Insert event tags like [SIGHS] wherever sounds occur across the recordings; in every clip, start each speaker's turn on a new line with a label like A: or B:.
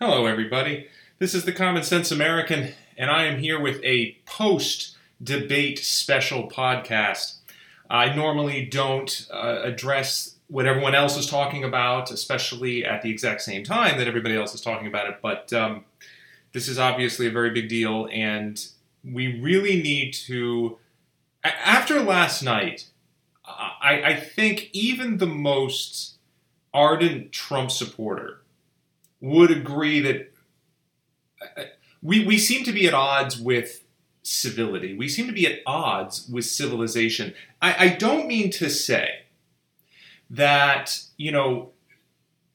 A: Hello, everybody. This is the Common Sense American, and I am here with a post debate special podcast. I normally don't uh, address what everyone else is talking about, especially at the exact same time that everybody else is talking about it, but um, this is obviously a very big deal, and we really need to. After last night, I, I think even the most ardent Trump supporter would agree that we, we seem to be at odds with civility. We seem to be at odds with civilization. I, I don't mean to say that, you know,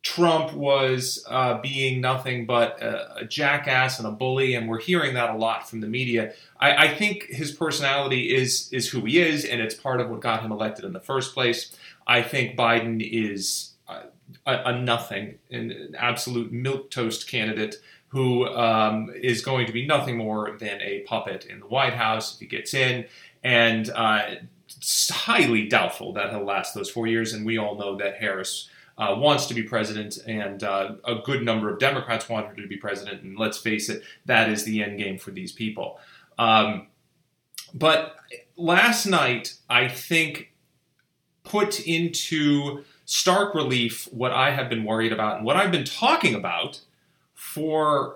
A: Trump was uh, being nothing but a, a, jackass and a bully, and we're hearing that a lot from the media. I, I, think his personality is is who he is, and it's part of what got him elected in the first place. I think Biden is a, a nothing, an absolute milk toast candidate who um, is going to be nothing more than a puppet in the White House if he gets in, and uh, it's highly doubtful that he'll last those four years. And we all know that Harris. Uh, wants to be president, and uh, a good number of Democrats want her to be president. And let's face it, that is the end game for these people. Um, but last night, I think, put into stark relief what I have been worried about and what I've been talking about for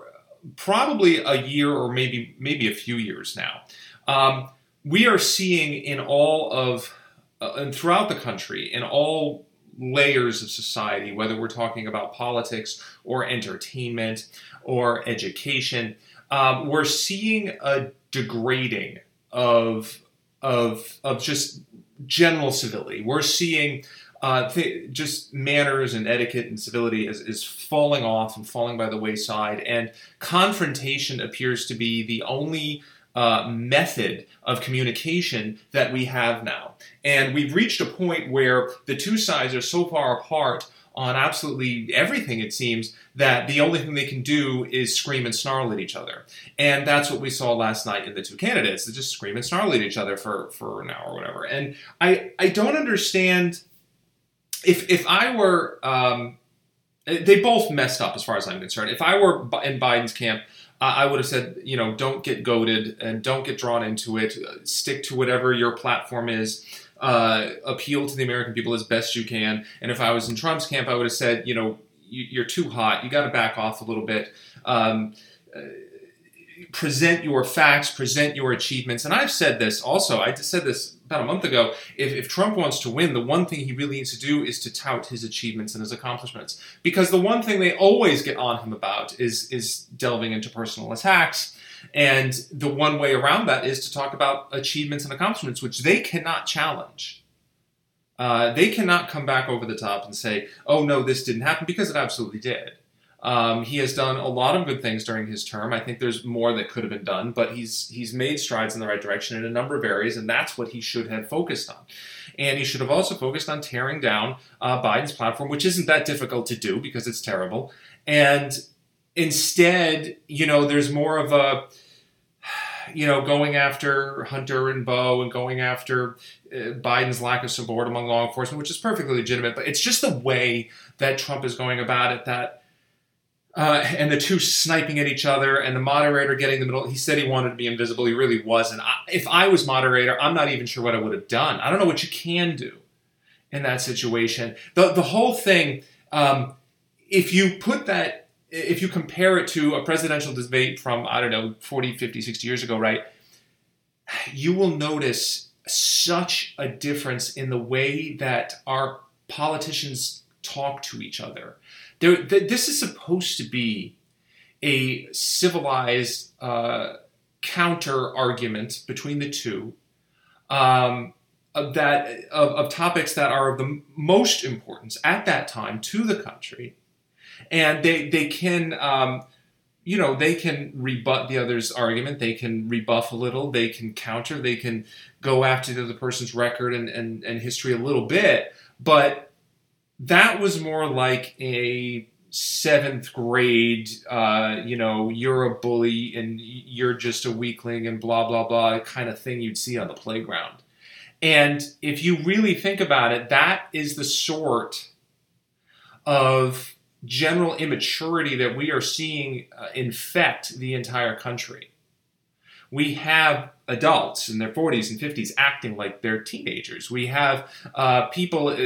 A: probably a year or maybe maybe a few years now. Um, we are seeing in all of uh, and throughout the country in all layers of society, whether we're talking about politics or entertainment or education, um, we're seeing a degrading of of of just general civility. We're seeing uh, th- just manners and etiquette and civility is, is falling off and falling by the wayside, and confrontation appears to be the only uh, method of communication that we have now. And we've reached a point where the two sides are so far apart on absolutely everything, it seems, that the only thing they can do is scream and snarl at each other. And that's what we saw last night in the two candidates. They just scream and snarl at each other for, for an hour or whatever. And I, I don't understand if if I were, um, they both messed up as far as I'm concerned. If I were in Biden's camp, uh, I would have said, you know, don't get goaded and don't get drawn into it. Stick to whatever your platform is. Uh, appeal to the American people as best you can. And if I was in Trump's camp, I would have said, you know, you, are too hot. You got to back off a little bit. Um, uh, present your facts, present your achievements. And I've said this also. I just said this about a month ago, if, if Trump wants to win, the one thing he really needs to do is to tout his achievements and his accomplishments. Because the one thing they always get on him about is, is delving into personal attacks. And the one way around that is to talk about achievements and accomplishments, which they cannot challenge. Uh, they cannot come back over the top and say, oh, no, this didn't happen, because it absolutely did. Um, he has done a lot of good things during his term. I think there's more that could have been done, but he's he's made strides in the right direction in a number of areas, and that's what he should have focused on. And he should have also focused on tearing down uh, Biden's platform, which isn't that difficult to do because it's terrible. And instead, you know, there's more of a you know, going after Hunter and Beau and going after uh, Biden's lack of support among law enforcement, which is perfectly legitimate, but it's just the way that Trump is going about it that uh, and the two sniping at each other, and the moderator getting the middle. He said he wanted to be invisible. He really wasn't. I, if I was moderator, I'm not even sure what I would have done. I don't know what you can do in that situation. The the whole thing. Um, if you put that, if you compare it to a presidential debate from I don't know 40, 50, 60 years ago, right? You will notice such a difference in the way that our politicians talk to each other there, th- this is supposed to be a civilized uh, counter argument between the two um, of that of, of, topics that are of the most importance at that time to the country, and they they can. Um, you know, they can rebut the other's argument. They can rebuff a little. They can counter. They can go after the other person's record and, and, and history a little bit. But that was more like a seventh grade, uh, you know, you're a bully and you're just a weakling and blah, blah, blah kind of thing you'd see on the playground. And if you really think about it, that is the sort of general immaturity that we are seeing uh, infect the entire country. We have adults in their 40s and 50s acting like they're teenagers. We have uh, people uh,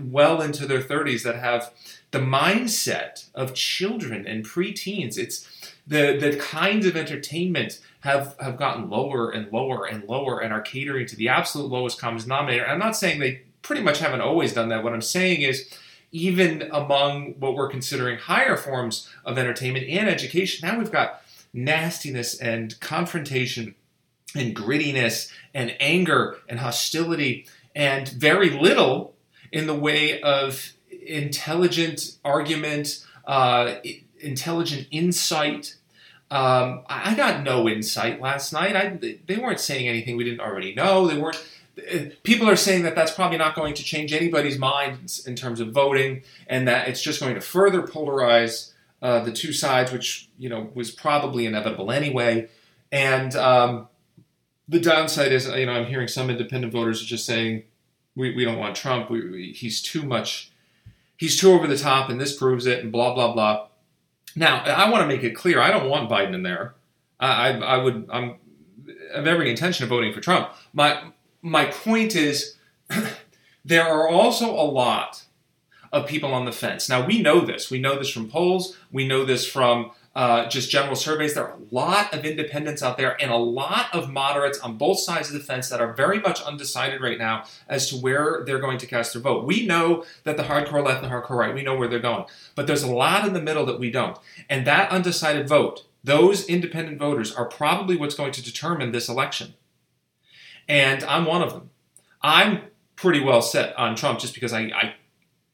A: well into their 30s that have the mindset of children and preteens. It's the the kinds of entertainment have have gotten lower and lower and lower and are catering to the absolute lowest common denominator. I'm not saying they pretty much haven't always done that. What I'm saying is even among what we're considering higher forms of entertainment and education, now we've got nastiness and confrontation and grittiness and anger and hostility and very little in the way of intelligent argument, uh, intelligent insight. Um, I got no insight last night. I, they weren't saying anything we didn't already know. They weren't. People are saying that that's probably not going to change anybody's minds in terms of voting, and that it's just going to further polarize uh, the two sides, which you know was probably inevitable anyway. And um, the downside is, you know, I'm hearing some independent voters are just saying we, we don't want Trump. We, we, he's too much. He's too over the top, and this proves it, and blah blah blah. Now, I want to make it clear: I don't want Biden in there. I, I, I would. I'm have every intention of voting for Trump. My my point is, [CLEARS THROAT] there are also a lot of people on the fence. Now we know this. We know this from polls. We know this from uh, just general surveys. There are a lot of independents out there and a lot of moderates on both sides of the fence that are very much undecided right now as to where they're going to cast their vote. We know that the hardcore left and the hardcore right, we know where they're going. But there's a lot in the middle that we don't. And that undecided vote, those independent voters, are probably what's going to determine this election. And I'm one of them. I'm pretty well set on Trump just because I, I,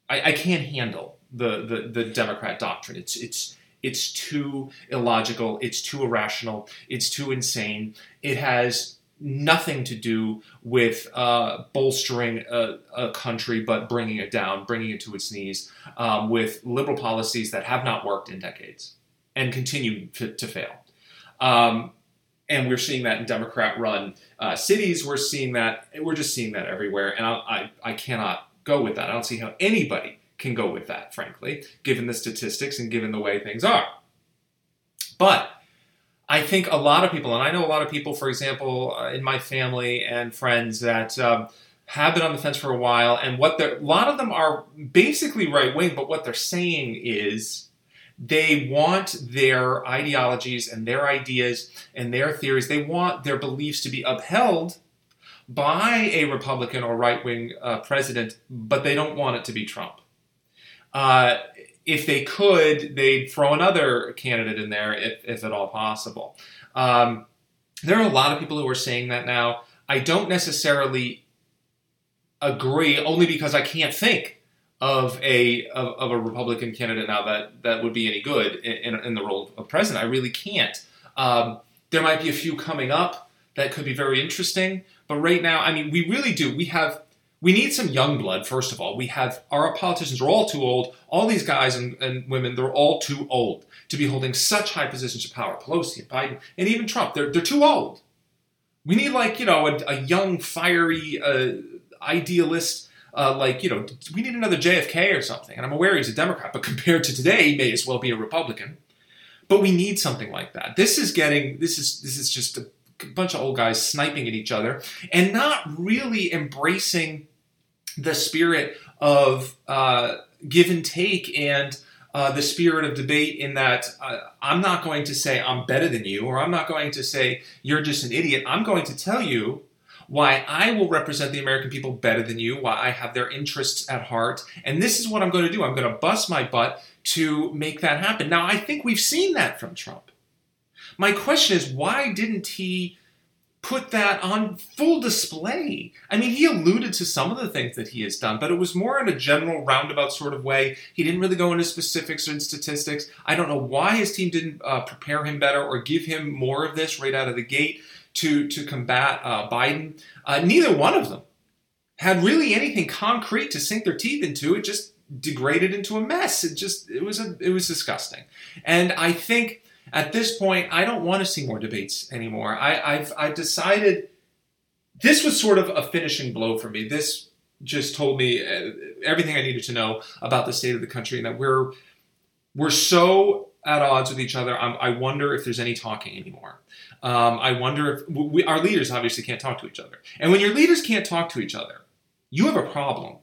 A: I, I can't handle the, the, the Democrat doctrine. It's, it's, it's too illogical. It's too irrational. It's too insane. It has nothing to do with uh, bolstering a, a, country, but bringing it down, bringing it to its knees, um, with liberal policies that have not worked in decades and continue to, to fail. Um, and we're seeing that in Democrat-run uh, cities. We're seeing that. We're just seeing that everywhere, and I, I, I cannot go with that. I don't see how anybody can go with that, frankly, given the statistics and given the way things are. But I think a lot of people, and I know a lot of people, for example, uh, in my family and friends that um, have been on the fence for a while, and what they're, a lot of them are basically right wing, but what they're saying is they want their ideologies and their ideas and their theories, they want their beliefs to be upheld by a Republican or right wing uh, president, but they don't want it to be Trump. Uh, if they could, they'd throw another candidate in there if, if at all possible. Um, there are a lot of people who are saying that now. I don't necessarily agree, only because I can't think of a of, of a Republican candidate now that that would be any good in, in, in the role of president. I really can't. Um, there might be a few coming up that could be very interesting, but right now, I mean, we really do. We have we need some young blood, first of all. We have our politicians are all too old. All these guys and, and, women, they're all too old to be holding such high positions of power. Pelosi and Biden and even Trump, they're, they're too old. We need like, you know, a, a young, fiery uh, idealist, uh, like, you know, we need another JFK or something. And I'm aware he's a Democrat, but [LAUGHS] compared to today, he may as well be a Republican. But we need something like that. This is getting, this is, this is just a bunch of old guys sniping at each other and not really embracing the spirit of uh, give and take and uh, the spirit of debate in that uh, I'm not going to say I'm better than you or I'm not going to say you're just an idiot. I'm going to tell you why I will represent the American people better than you, why I have their interests at heart. And this is what I'm going to do. I'm going to bust my butt to make that happen. Now, I think we've seen that from Trump. My question is, why didn't he put that on full display. I mean, he alluded to some of the things that he has done, but it was more in a general roundabout sort of way. He didn't really go into specifics and statistics. I don't know why his team didn't uh, prepare him better or give him more of this right out of the gate to to combat uh, Biden. Uh, neither one of them had really anything concrete to sink their teeth into. It just degraded into a mess. It just it was a it was disgusting, and I think at this point, I don't want to see more debates anymore. I, have I've decided this was sort of a finishing blow for me. This just told me uh, everything I needed to know about the state of the country and that we're we're so at odds with each other. I'm, i wonder if there's any talking anymore. Um, I wonder if we, our leaders obviously can't talk to each other. And when your leaders can't talk to each other, you have a problem.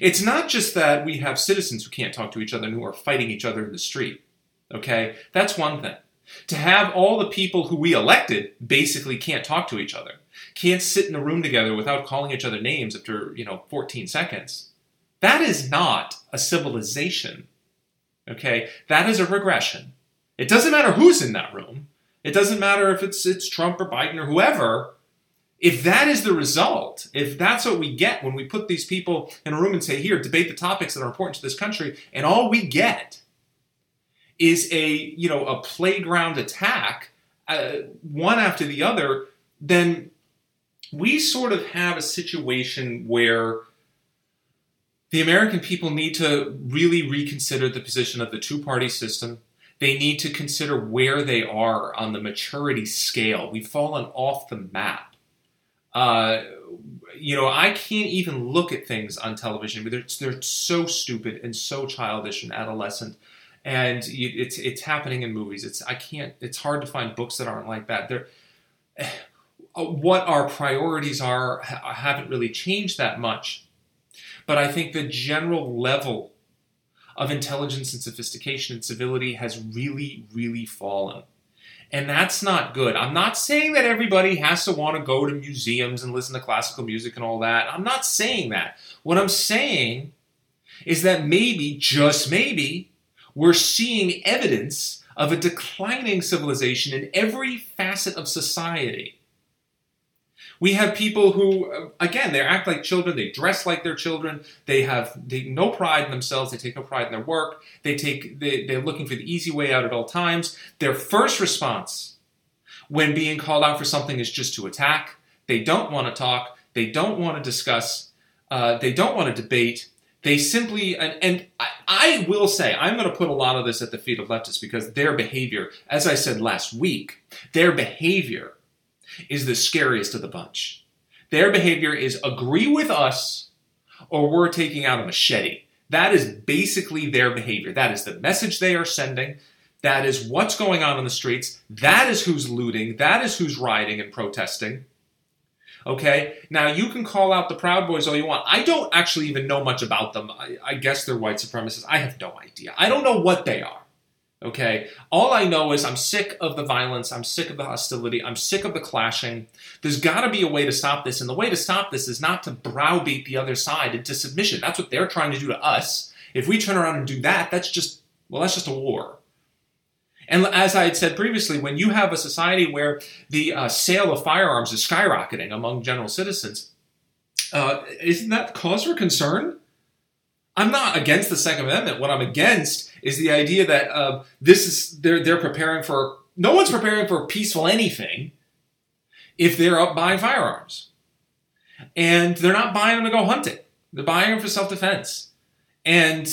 A: It's not just that we have citizens who can't talk to each other and who are fighting each other in the street. Okay? That's one thing. To have all the people who we elected basically can't talk to each other, can't sit in a room together without calling each other names after, you know, 14 seconds. That is not a civilization. Okay? That is a regression. It doesn't matter who's in that room. It doesn't matter if it's it's Trump or Biden or whoever. If that is the result, if that's what we get when we put these people in a room and say, here, debate the topics that are important to this country, and all we get is a you know a playground attack, uh, one after the other, then we sort of have a situation where the American people need to really reconsider the position of the two party system. They need to consider where they are on the maturity scale. We've fallen off the map. Uh, you know, I can't even look at things on television. They're, they're so stupid and so childish and adolescent and it's it's happening in movies. It's I can't. It's hard to find books that aren't like that. They're [SIGHS] uh, what our priorities are haven't really changed that much, but I think the general level of intelligence and sophistication and civility has really, really fallen. And that's not good. I'm not saying that everybody has to want to go to museums and listen to classical music and all that. I'm not saying that. What I'm saying is that maybe, just maybe, we're seeing evidence of a declining civilization in every facet of society. We have people who, again, they act like children, they dress like their children, they have they, no pride in themselves, they take no pride in their work, they take they, they're looking for the easy way out at all times. Their first response when being called out for something is just to attack. They don't want to talk, they don't want to discuss, uh, they don't want to debate, they simply, and, and I, I, will say, I'm going to put a lot of this at the feet of leftists because their behavior, as I said last week, their behavior is the scariest of the bunch. Their behavior is agree with us or we're taking out a machete. That is basically their behavior. That is the message they are sending. That is what's going on in the streets. That is who's looting. That is who's rioting and protesting. Okay, now you can call out the Proud Boys all you want. I don't actually even know much about them. I, I guess they're white supremacists. I have no idea. I don't know what they are. Okay, all I know is I'm sick of the violence. I'm sick of the hostility. I'm sick of the clashing. There's got to be a way to stop this, and the way to stop this is not to browbeat the other side into submission. That's what they're trying to do to us. If we turn around and do that, that's just well, that's just a war. And as I had said previously, when you have a society where the uh, sale of firearms is skyrocketing among general citizens, uh, isn't that cause for concern? I'm not against the Second Amendment. What I'm against is the idea that uh, this is they're they're preparing for no one's preparing for peaceful anything if they're up buying firearms, and they're not buying them to go hunting. They're buying them for self defense, and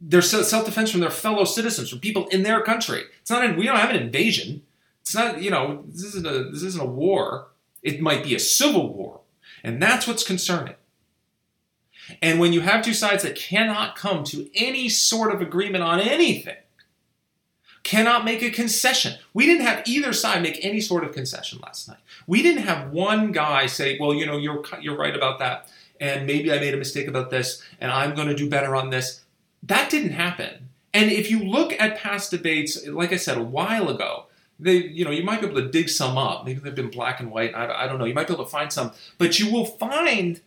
A: their self-defense from their fellow citizens, from people in their country. It's not. We don't have an invasion. It's not. You know, this isn't a. This isn't a war. It might be a civil war, and that's what's concerning. And when you have two sides that cannot come to any sort of agreement on anything, cannot make a concession. We didn't have either side make any sort of concession last night. We didn't have one guy say, "Well, you know, you're you're right about that." And maybe I made a mistake about this, and I'm going to do better on this that didn't happen. And if you look at past debates, like I said a while ago, they, you know, you might be able to dig some up. Maybe they've been black and white. I, I don't know. You might be able to find some, but you will find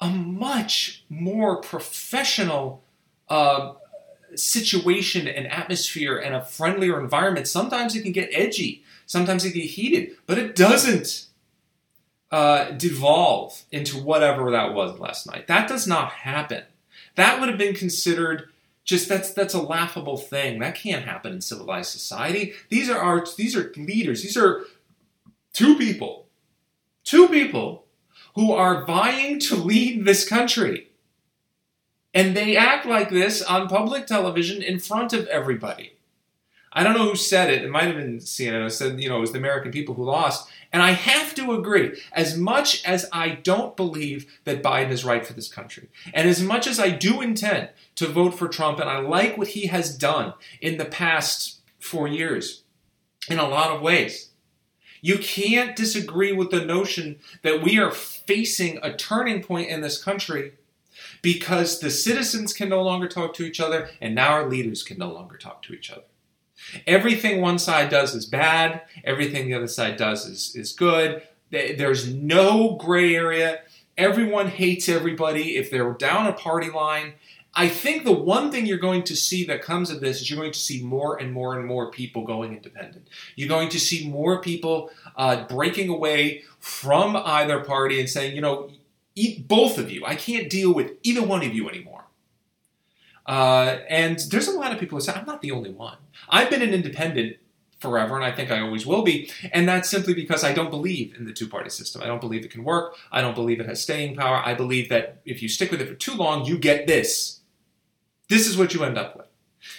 A: a much more professional uh, situation and atmosphere and a friendlier environment. Sometimes it can get edgy. Sometimes it can get heated, but it doesn't uh, devolve into whatever that was last night. That does not happen. That would have been considered just that's that's a laughable thing. That can't happen in civilized society. These are our these are leaders. These are two people. Two people who are vying to lead this country. And they act like this on public television in front of everybody. I don't know who said it. It might have been CNN. It said, you know, it was the American people who lost. And I have to agree. As much as I don't believe that Biden is right for this country, and as much as I do intend to vote for Trump, and I like what he has done in the past four years in a lot of ways, you can't disagree with the notion that we are facing a turning point in this country because the citizens can no longer talk to each other, and now our leaders can no longer talk to each other. Everything one side does is bad, everything the other side does is, is good. There's no gray area. Everyone hates everybody. If they're down a party line, I think the one thing you're going to see that comes of this is you're going to see more and more and more people going independent. You're going to see more people uh, breaking away from either party and saying, you know, eat both of you. I can't deal with either one of you anymore. Uh, and there's a lot of people who say, I'm not the only one. I've been an independent forever, and I think I always will be. And that's simply because I don't believe in the two party system. I don't believe it can work. I don't believe it has staying power. I believe that if you stick with it for too long, you get this. This is what you end up with.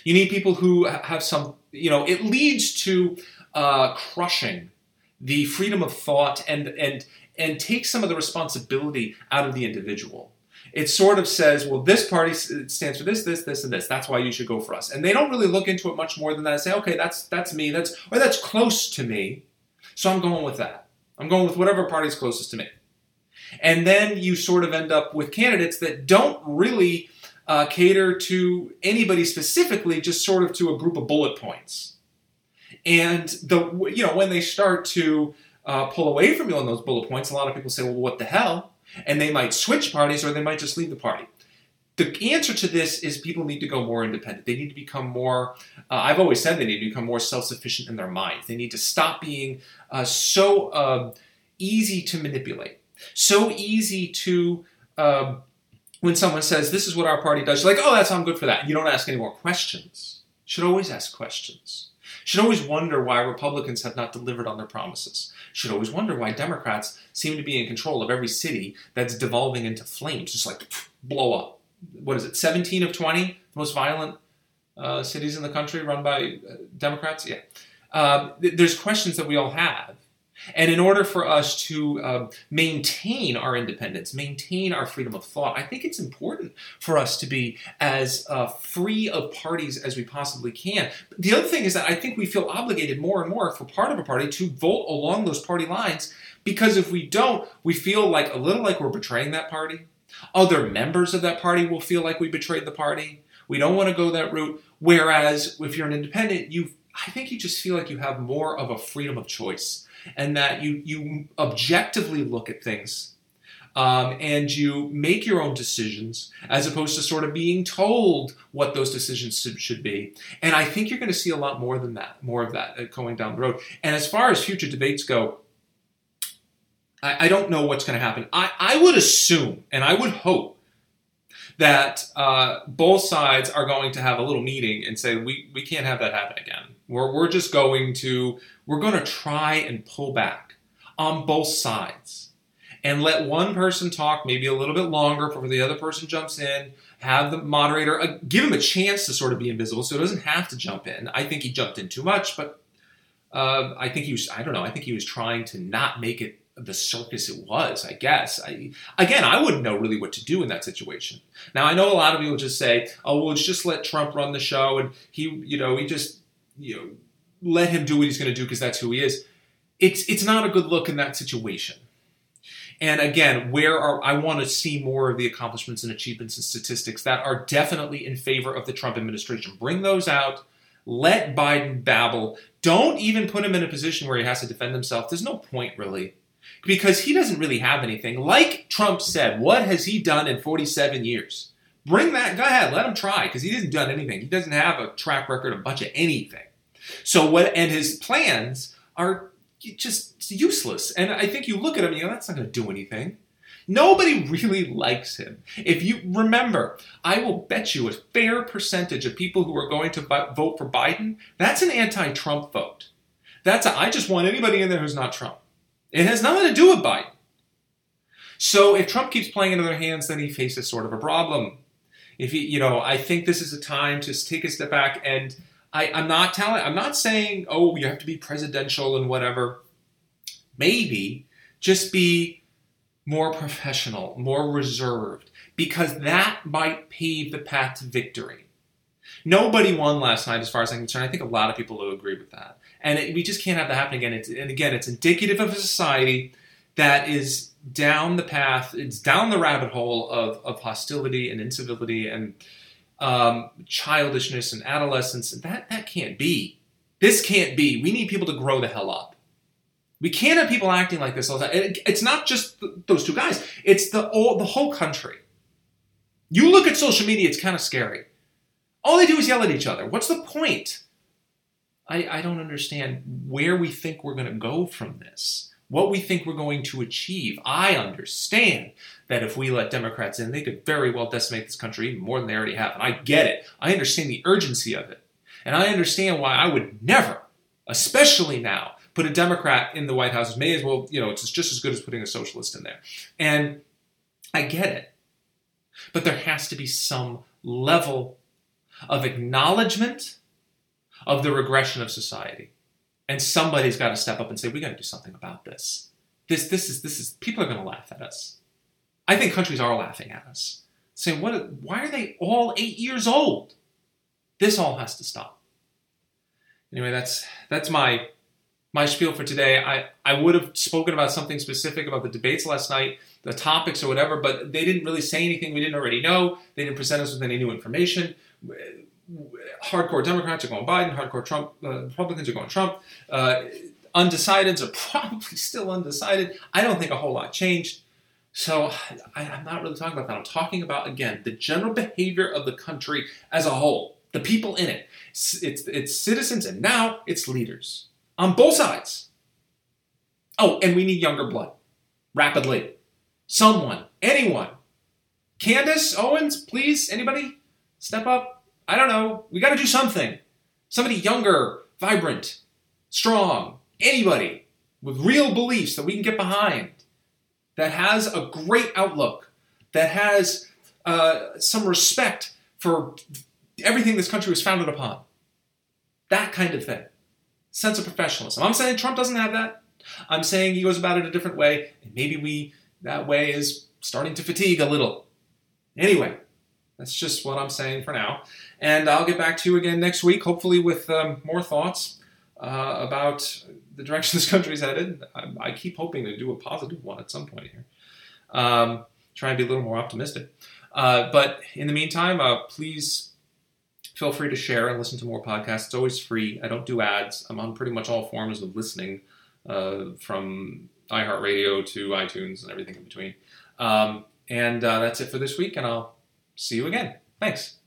A: You need people who have some, you know, it leads to uh, crushing the freedom of thought and, and, and take some of the responsibility out of the individual it sort of says, well, this party stands for this, this, this, and this. That's why you should go for us. And they don't really look into it much more than that. Say, okay, that's that's me. That's or that's close to me. So I'm going with that. I'm going with whatever party's closest to me. And then you sort of end up with candidates that don't really uh, cater to anybody specifically, just sort of to a group of bullet points. And the you know when they start to uh, pull away from you on those bullet points, a lot of people say, well, what the hell? And they might switch parties or they might just leave the party. The answer to this is people need to go more independent. They need to become more, uh, I've always said they need to become more self sufficient in their minds. They need to stop being uh, so uh, easy to manipulate, so easy to, um, when someone says, This is what our party does, you're like, Oh, that's, I'm good for that. You don't ask any more questions. You should always ask questions. Should always wonder why Republicans have not delivered on their promises. Should always wonder why Democrats seem to be in control of every city that's devolving into flames, just like blow up. What is it? 17 of 20 the most violent uh, cities in the country run by uh, Democrats? Yeah. Uh, there's questions that we all have and in order for us to uh, maintain our independence, maintain our freedom of thought, I think it's important for us to be as uh, free of parties as we possibly can. The other thing is that I think we feel obligated more and more for part of a party to vote along those party lines because if we don't, we feel like a little like we're betraying that party. Other members of that party will feel like we betrayed the party. We don't want to go that route. Whereas if you're an independent, you I think you just feel like you have more of a freedom of choice and that you you objectively look at things um, and you make your own decisions as opposed to sort of being told what those decisions should be. And I think you're going to see a lot more than that, more of that uh, going down the road. And as far as future debates go, I, I don't know what's going to happen. I, I would assume and I would hope that uh, both sides are going to have a little meeting and say we, we can't have that happen again. We're, we're just going to we're going to try and pull back on both sides and let one person talk maybe a little bit longer before the other person jumps in. Have the moderator uh, give him a chance to sort of be invisible, so he doesn't have to jump in. I think he jumped in too much, but uh, I think he was. I don't know. I think he was trying to not make it the circus it was, I guess. I, again, I wouldn't know really what to do in that situation. Now, I know a lot of people just say, "Oh, well, let's just let Trump run the show," and he, you know, he just, you know, let him do what he's going to do because that's who he is. It's it's not a good look in that situation. And again, where are I want to see more of the accomplishments and achievements and statistics that are definitely in favor of the Trump administration. Bring those out. Let Biden babble. Don't even put him in a position where he has to defend himself. There's no point really because he doesn't really have anything. Like Trump said, what has he done in 47 years? Bring that, go ahead, let him try, because he hasn't done anything. He doesn't have a track record, a bunch of anything. So what, and his plans are just useless. And I think you look at him, you know, that's not going to do anything. Nobody [LAUGHS] really likes him. If you remember, I will bet you a fair percentage of people who are going to vote for Biden, that's an anti Trump vote. That's a, I just want anybody in there who's not Trump. It has nothing to do with Biden. So if Trump keeps playing into their hands, then he faces sort of a problem. If he, you know, I think this is a time to take a step back and I, I'm not telling. I'm not saying, oh, you have to be presidential and whatever. Maybe just be more professional, more reserved, because that might pave the path to victory. Nobody won last night, as far as I'm concerned. I think a lot of people will agree with that, and it, we just can't have that happen again. It's, and again, it's indicative of a society that is down the path, it's down the rabbit hole of, of hostility and incivility and um, childishness and adolescence. That, that can't be. This can't be. We need people to grow the hell up. We can't have people acting like this all the time. It, it's not just those two guys. It's the all, the whole country. You look at social media; it's kind of scary. All they do is yell at each other. What's the point? I, I don't understand where we think we're going to go from this what we think we're going to achieve. I understand that if we let Democrats in, they could very well decimate this country more than they already have. And I get it. I understand the urgency of it. And I understand why I would never, especially now, put a Democrat in the White House. May as well, you know, it's just as good as putting a socialist in there. And I get it. But there has to be some level of acknowledgement of the regression of society. And somebody's got to step up and say, we got to do something about this. This, this is, this is, people are going to laugh at us. I think countries are laughing at us, saying, what, why are they all eight years old? This all has to stop. Anyway, that's, that's my, my spiel for today. I, I would have spoken about something specific about the debates last night, the topics or whatever, but they didn't really say anything we didn't already know. They didn't present us with any new information hardcore Democrats are going Biden, hardcore Trump uh, Republicans are going Trump. Uh, undecideds are [LAUGHS] probably still undecided. I don't think a whole lot changed. So I, am not really talking about that. I'm talking about again the general behavior of the country as a whole, the people in it. It's, it's, it's citizens and now it's leaders on both sides. Oh, and we need younger blood rapidly. Someone, anyone. Candace Owens, please, anybody, step up. I don't know. We got to do something. Somebody younger, vibrant, strong, anybody with real beliefs that we can get behind, that has a great outlook, that has uh, some respect for everything this country was founded upon. That kind of thing. Sense of professionalism. I'm saying Trump doesn't have that. I'm saying he goes about it a different way, and maybe we that way is starting to fatigue a little. Anyway, that's just what I'm saying for now. And I'll get back to you again next week, hopefully with um, more thoughts uh, about the direction [LAUGHS] this country is headed. I, I, keep hoping to do a positive one at some point here. Um, try and be a little more optimistic. Uh, but in the meantime, uh, please feel free to share and listen to more podcasts. It's always free. I don't do ads. I'm on pretty much all forms of listening, uh, from iHeartRadio to iTunes and everything in between. Um, and uh, that's it for this week, and I'll see you again. Thanks.